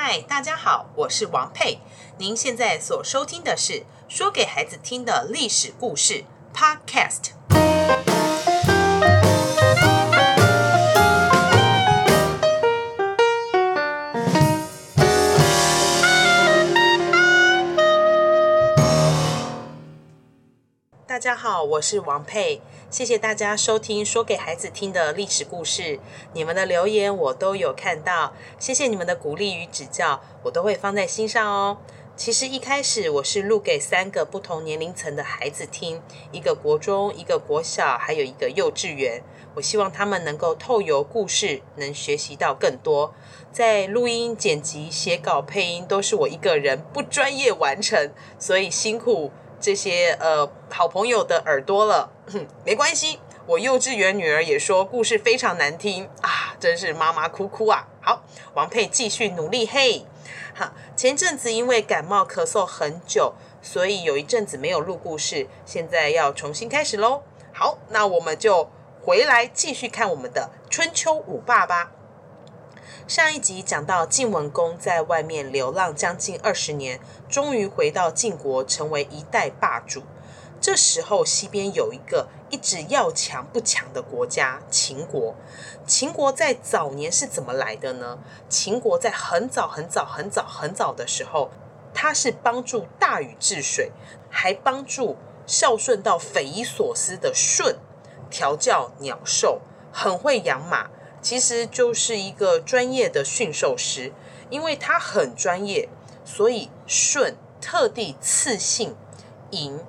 嗨，大家好，我是王佩。您现在所收听的是说给孩子听的历史故事 Podcast。大家好，我是王佩。谢谢大家收听说给孩子听的历史故事，你们的留言我都有看到，谢谢你们的鼓励与指教，我都会放在心上哦。其实一开始我是录给三个不同年龄层的孩子听，一个国中，一个国小，还有一个幼稚园。我希望他们能够透由故事，能学习到更多。在录音、剪辑、写稿、配音都是我一个人不专业完成，所以辛苦这些呃好朋友的耳朵了。哼，没关系，我幼稚园女儿也说故事非常难听啊，真是妈妈哭哭啊！好，王佩继续努力嘿。好，前阵子因为感冒咳嗽很久，所以有一阵子没有录故事，现在要重新开始喽。好，那我们就回来继续看我们的春秋五霸吧。上一集讲到晋文公在外面流浪将近二十年，终于回到晋国，成为一代霸主。这时候，西边有一个一直要强不强的国家——秦国。秦国在早年是怎么来的呢？秦国在很早很早很早很早的时候，他是帮助大禹治水，还帮助孝顺到匪夷所思的舜调教鸟兽，很会养马，其实就是一个专业的驯兽师。因为他很专业，所以舜特地赐姓嬴。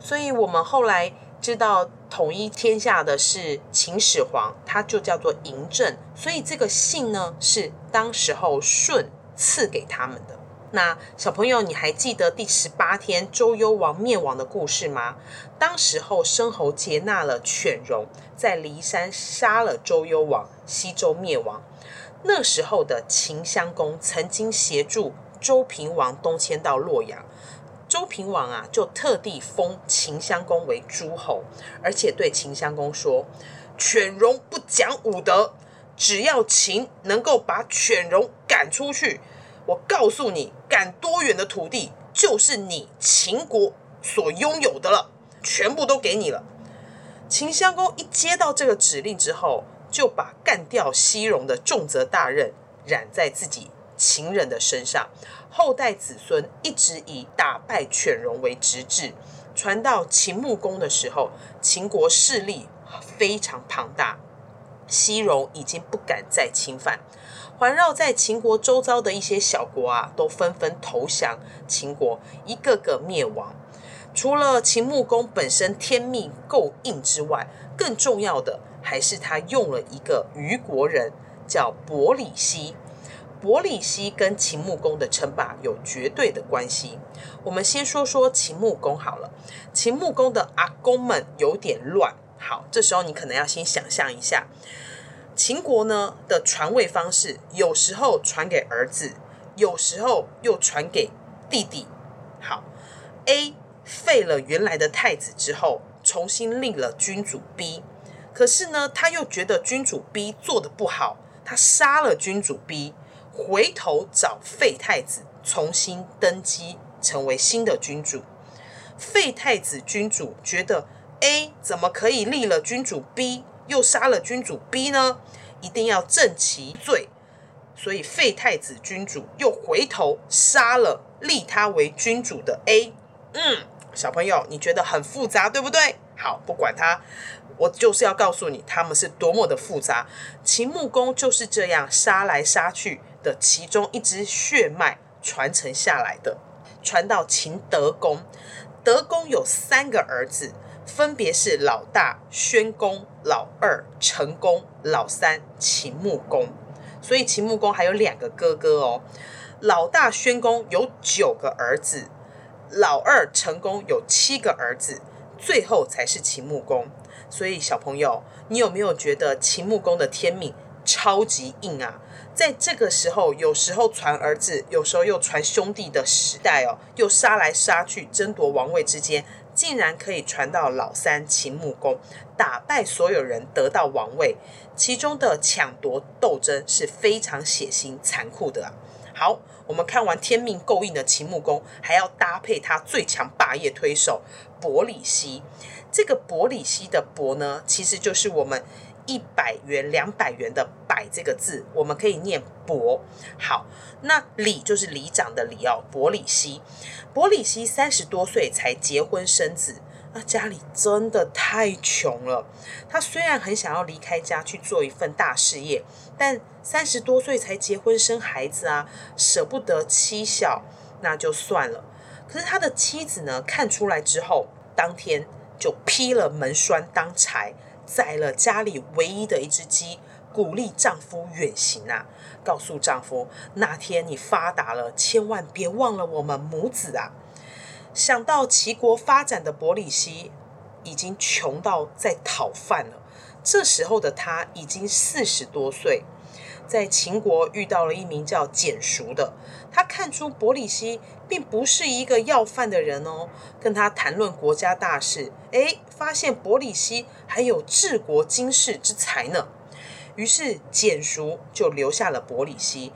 所以我们后来知道统一天下的是秦始皇，他就叫做嬴政。所以这个姓呢，是当时候舜赐给他们的。那小朋友，你还记得第十八天周幽王灭亡的故事吗？当时候申侯接纳了犬戎，在骊山杀了周幽王，西周灭亡。那时候的秦襄公曾经协助周平王东迁到洛阳。周平王啊，就特地封秦襄公为诸侯，而且对秦襄公说：“犬戎不讲武德，只要秦能够把犬戎赶出去，我告诉你，赶多远的土地就是你秦国所拥有的了，全部都给你了。”秦襄公一接到这个指令之后，就把干掉西戎的重责大任染在自己秦人的身上。后代子孙一直以打败犬戎为职志，传到秦穆公的时候，秦国势力非常庞大，西戎已经不敢再侵犯，环绕在秦国周遭的一些小国啊，都纷纷投降秦国，一个个灭亡。除了秦穆公本身天命够硬之外，更重要的还是他用了一个虞国人，叫伯里西。伯里西跟秦穆公的称霸有绝对的关系。我们先说说秦穆公好了。秦穆公的阿公们有点乱。好，这时候你可能要先想象一下，秦国呢的传位方式，有时候传给儿子，有时候又传给弟弟。好，A 废了原来的太子之后，重新立了君主 B，可是呢，他又觉得君主 B 做得不好，他杀了君主 B。回头找废太子重新登基，成为新的君主。废太子君主觉得 A 怎么可以立了君主 B，又杀了君主 B 呢？一定要正其罪，所以废太子君主又回头杀了立他为君主的 A。嗯，小朋友，你觉得很复杂，对不对？好，不管他，我就是要告诉你，他们是多么的复杂。秦穆公就是这样杀来杀去。的其中一支血脉传承下来的，传到秦德公。德公有三个儿子，分别是老大宣公、老二成公、老三秦穆公。所以秦穆公还有两个哥哥哦。老大宣公有九个儿子，老二成公有七个儿子，最后才是秦穆公。所以小朋友，你有没有觉得秦穆公的天命超级硬啊？在这个时候，有时候传儿子，有时候又传兄弟的时代哦，又杀来杀去争夺王位之间，竟然可以传到老三秦穆公，打败所有人得到王位，其中的抢夺斗争是非常血腥残酷的。好，我们看完天命够硬的秦穆公，还要搭配他最强霸业推手伯里奚。这个伯里奚的伯呢，其实就是我们一百元、两百元的百这个字，我们可以念伯。好，那里就是里长的里哦，伯里奚。伯里奚三十多岁才结婚生子。那家里真的太穷了。他虽然很想要离开家去做一份大事业，但三十多岁才结婚生孩子啊，舍不得妻小，那就算了。可是他的妻子呢，看出来之后，当天就劈了门栓当柴，宰了家里唯一的一只鸡，鼓励丈夫远行啊，告诉丈夫，那天你发达了，千万别忘了我们母子啊。想到齐国发展的伯里奚已经穷到在讨饭了，这时候的他已经四十多岁，在秦国遇到了一名叫蹇叔的，他看出伯里奚并不是一个要饭的人哦，跟他谈论国家大事，诶，发现伯里奚还有治国经世之才呢，于是蹇叔就留下了伯里奚，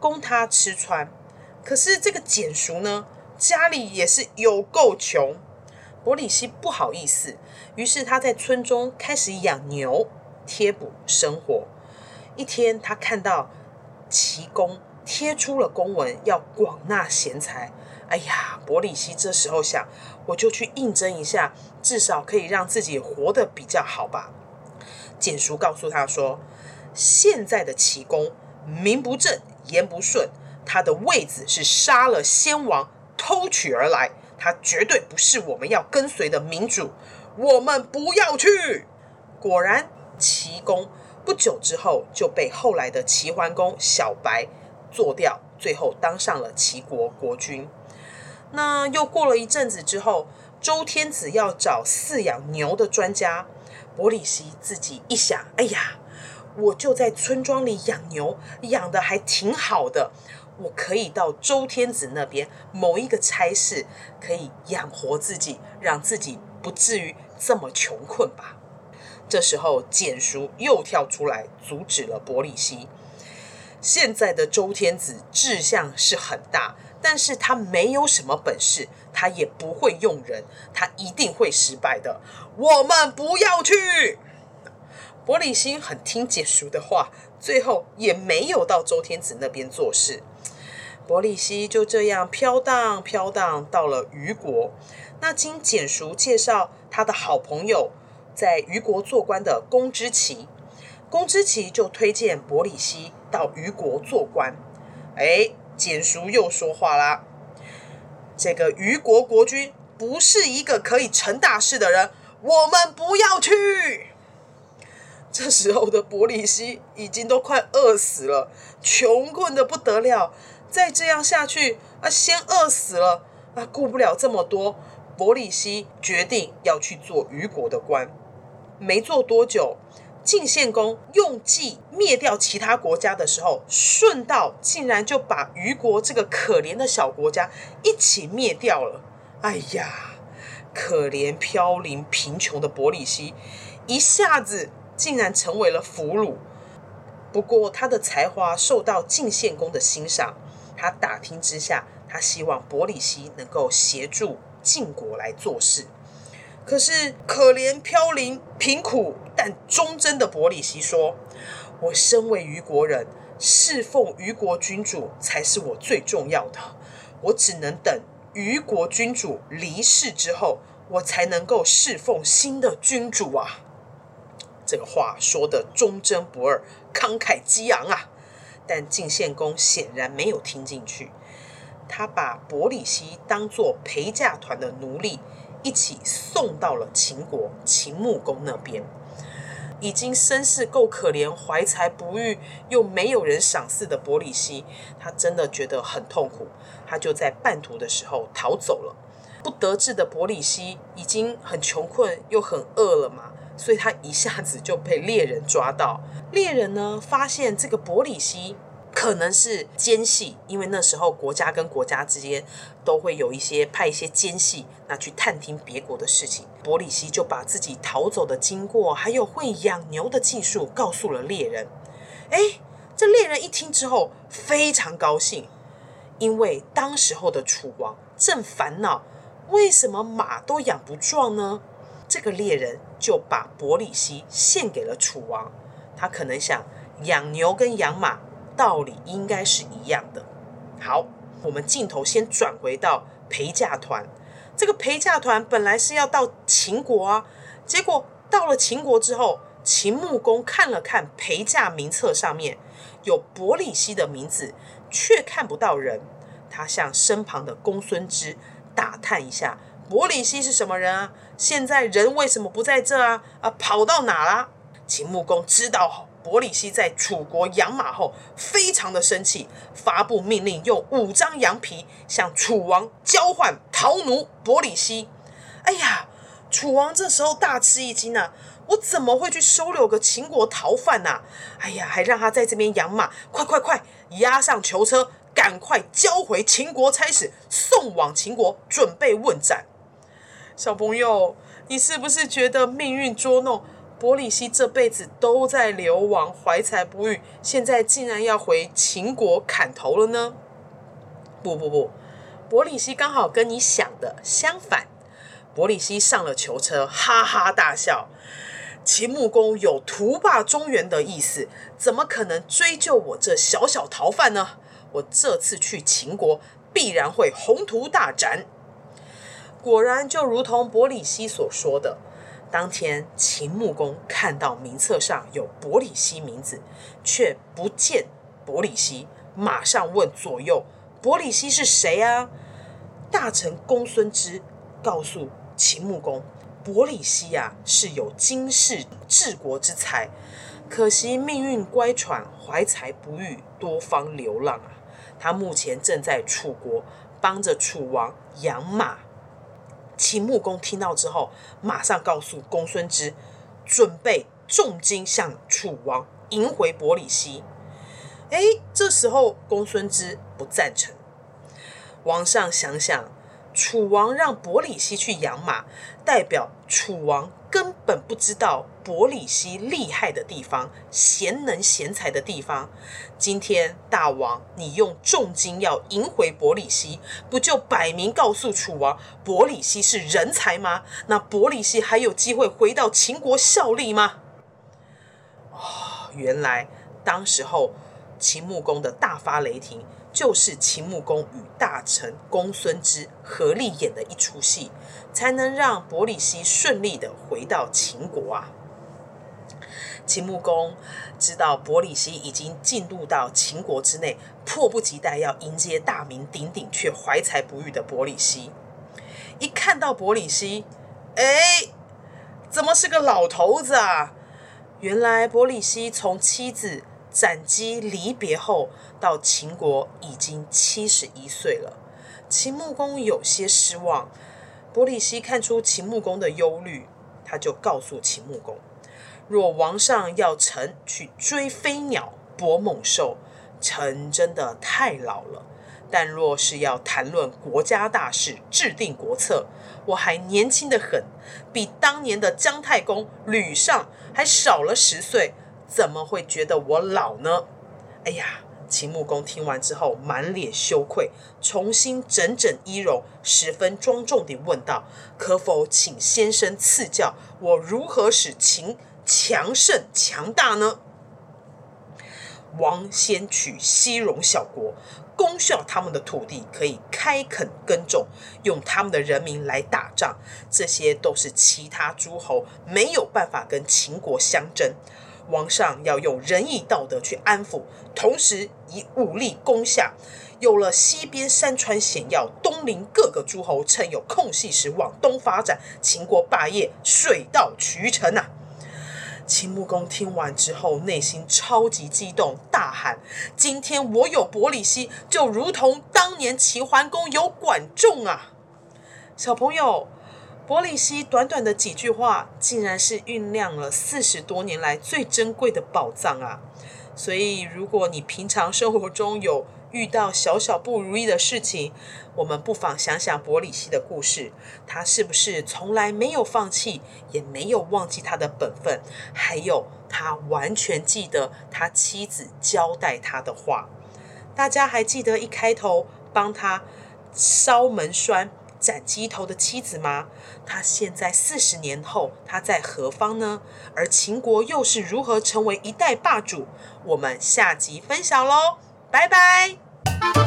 供他吃穿。可是这个蹇叔呢，家里也是有够穷，伯里奚不好意思，于是他在村中开始养牛贴补生活。一天，他看到齐公贴出了公文，要广纳贤才。哎呀，伯里奚这时候想，我就去应征一下，至少可以让自己活得比较好吧。简叔告诉他说，现在的齐公名不正言不顺，他的位子是杀了先王。偷取而来，他绝对不是我们要跟随的民主，我们不要去。果然，齐公不久之后就被后来的齐桓公小白做掉，最后当上了齐国国君。那又过了一阵子之后，周天子要找饲养牛的专家，伯里奚自己一想，哎呀，我就在村庄里养牛，养得还挺好的。我可以到周天子那边某一个差事，可以养活自己，让自己不至于这么穷困吧。这时候，简叔又跳出来阻止了伯里奚。现在的周天子志向是很大，但是他没有什么本事，他也不会用人，他一定会失败的。我们不要去。伯里奚很听简叔的话，最后也没有到周天子那边做事。伯里奚就这样飘荡飘荡到了虞国。那经简叔介绍，他的好朋友在虞国做官的公之奇，公之奇就推荐伯里奚到虞国做官。哎，蹇叔又说话啦：“这个虞国国君不是一个可以成大事的人，我们不要去。”这时候的伯里西已经都快饿死了，穷困得不得了。再这样下去啊，先饿死了啊！顾不了这么多，伯里西决定要去做虞国的官。没做多久，晋献公用计灭掉其他国家的时候，顺道竟然就把虞国这个可怜的小国家一起灭掉了。哎呀，可怜飘零贫穷的伯里西，一下子竟然成为了俘虏。不过他的才华受到晋献公的欣赏。他打听之下，他希望伯里西能够协助晋国来做事。可是可怜飘零、贫苦但忠贞的伯里西说：“我身为虞国人，侍奉虞国君主才是我最重要的。我只能等虞国君主离世之后，我才能够侍奉新的君主啊！”这个话说的忠贞不二、慷慨激昂啊！但晋献公显然没有听进去，他把伯里奚当做陪嫁团的奴隶，一起送到了秦国秦穆公那边。已经身世够可怜、怀才不遇又没有人赏识的伯里奚，他真的觉得很痛苦，他就在半途的时候逃走了。不得志的伯里奚已经很穷困又很饿了嘛。所以他一下子就被猎人抓到。猎人呢，发现这个伯里西可能是奸细，因为那时候国家跟国家之间都会有一些派一些奸细，那去探听别国的事情。伯里西就把自己逃走的经过，还有会养牛的技术告诉了猎人。哎，这猎人一听之后非常高兴，因为当时候的楚王正烦恼，为什么马都养不壮呢？这个猎人就把伯里西献给了楚王。他可能想，养牛跟养马道理应该是一样的。好，我们镜头先转回到陪嫁团。这个陪嫁团本来是要到秦国啊，结果到了秦国之后，秦穆公看了看陪嫁名册上面有伯里西的名字，却看不到人。他向身旁的公孙支打探一下，伯里西是什么人啊？现在人为什么不在这啊？啊，跑到哪了？秦穆公知道伯里西在楚国养马后，非常的生气，发布命令，用五张羊皮向楚王交换逃奴伯里西。哎呀，楚王这时候大吃一惊啊！我怎么会去收留个秦国逃犯呐？哎呀，还让他在这边养马，快快快，押上囚车，赶快交回秦国差使，送往秦国，准备问斩。小朋友，你是不是觉得命运捉弄？伯里西这辈子都在流亡，怀才不遇，现在竟然要回秦国砍头了呢？不不不，伯里西刚好跟你想的相反。伯里西上了囚车，哈哈大笑。秦穆公有图霸中原的意思，怎么可能追究我这小小逃犯呢？我这次去秦国，必然会宏图大展。果然，就如同伯里西所说的。当天，秦穆公看到名册上有伯里西名字，却不见伯里西，马上问左右：“伯里西是谁啊？”大臣公孙支告诉秦穆公：“伯里西呀、啊，是有经世治国之才，可惜命运乖舛，怀才不遇，多方流浪啊。他目前正在楚国帮着楚王养马。”秦穆公听到之后，马上告诉公孙支，准备重金向楚王迎回伯里西。哎，这时候公孙支不赞成。王上想想，楚王让伯里西去养马，代表楚王根本不知道伯里西厉害的地方、贤能贤才的地方。今天大王你用重金要赢回伯里西，不就摆明告诉楚王伯里西是人才吗？那伯里西还有机会回到秦国效力吗？哦，原来当时候秦穆公的大发雷霆。就是秦穆公与大臣公孙支合力演的一出戏，才能让伯里西顺利的回到秦国啊。秦穆公知道伯里西已经进入到秦国之内，迫不及待要迎接大名鼎鼎却怀才不遇的伯里西。一看到伯里西，哎，怎么是个老头子啊？原来伯里西从妻子。斩机离别后，到秦国已经七十一岁了。秦穆公有些失望。伯里西看出秦穆公的忧虑，他就告诉秦穆公：若王上要臣去追飞鸟、搏猛兽，臣真的太老了；但若是要谈论国家大事、制定国策，我还年轻得很，比当年的姜太公吕尚还少了十岁。怎么会觉得我老呢？哎呀，秦穆公听完之后满脸羞愧，重新整整衣容，十分庄重地问道：“可否请先生赐教，我如何使秦强盛强大呢？”王先取西戎小国，攻下他们的土地，可以开垦耕种，用他们的人民来打仗，这些都是其他诸侯没有办法跟秦国相争。王上要用仁义道德去安抚，同时以武力攻下。有了西边山川险要，东临各个诸侯趁有空隙时往东发展，秦国霸业水到渠成呐、啊！秦穆公听完之后，内心超级激动，大喊：“今天我有伯里西，就如同当年齐桓公有管仲啊！”小朋友。伯里西短短的几句话，竟然是酝酿了四十多年来最珍贵的宝藏啊！所以，如果你平常生活中有遇到小小不如意的事情，我们不妨想想伯里西的故事，他是不是从来没有放弃，也没有忘记他的本分，还有他完全记得他妻子交代他的话。大家还记得一开头帮他烧门栓、斩鸡头的妻子吗？他现在四十年后，他在何方呢？而秦国又是如何成为一代霸主？我们下集分享喽，拜拜。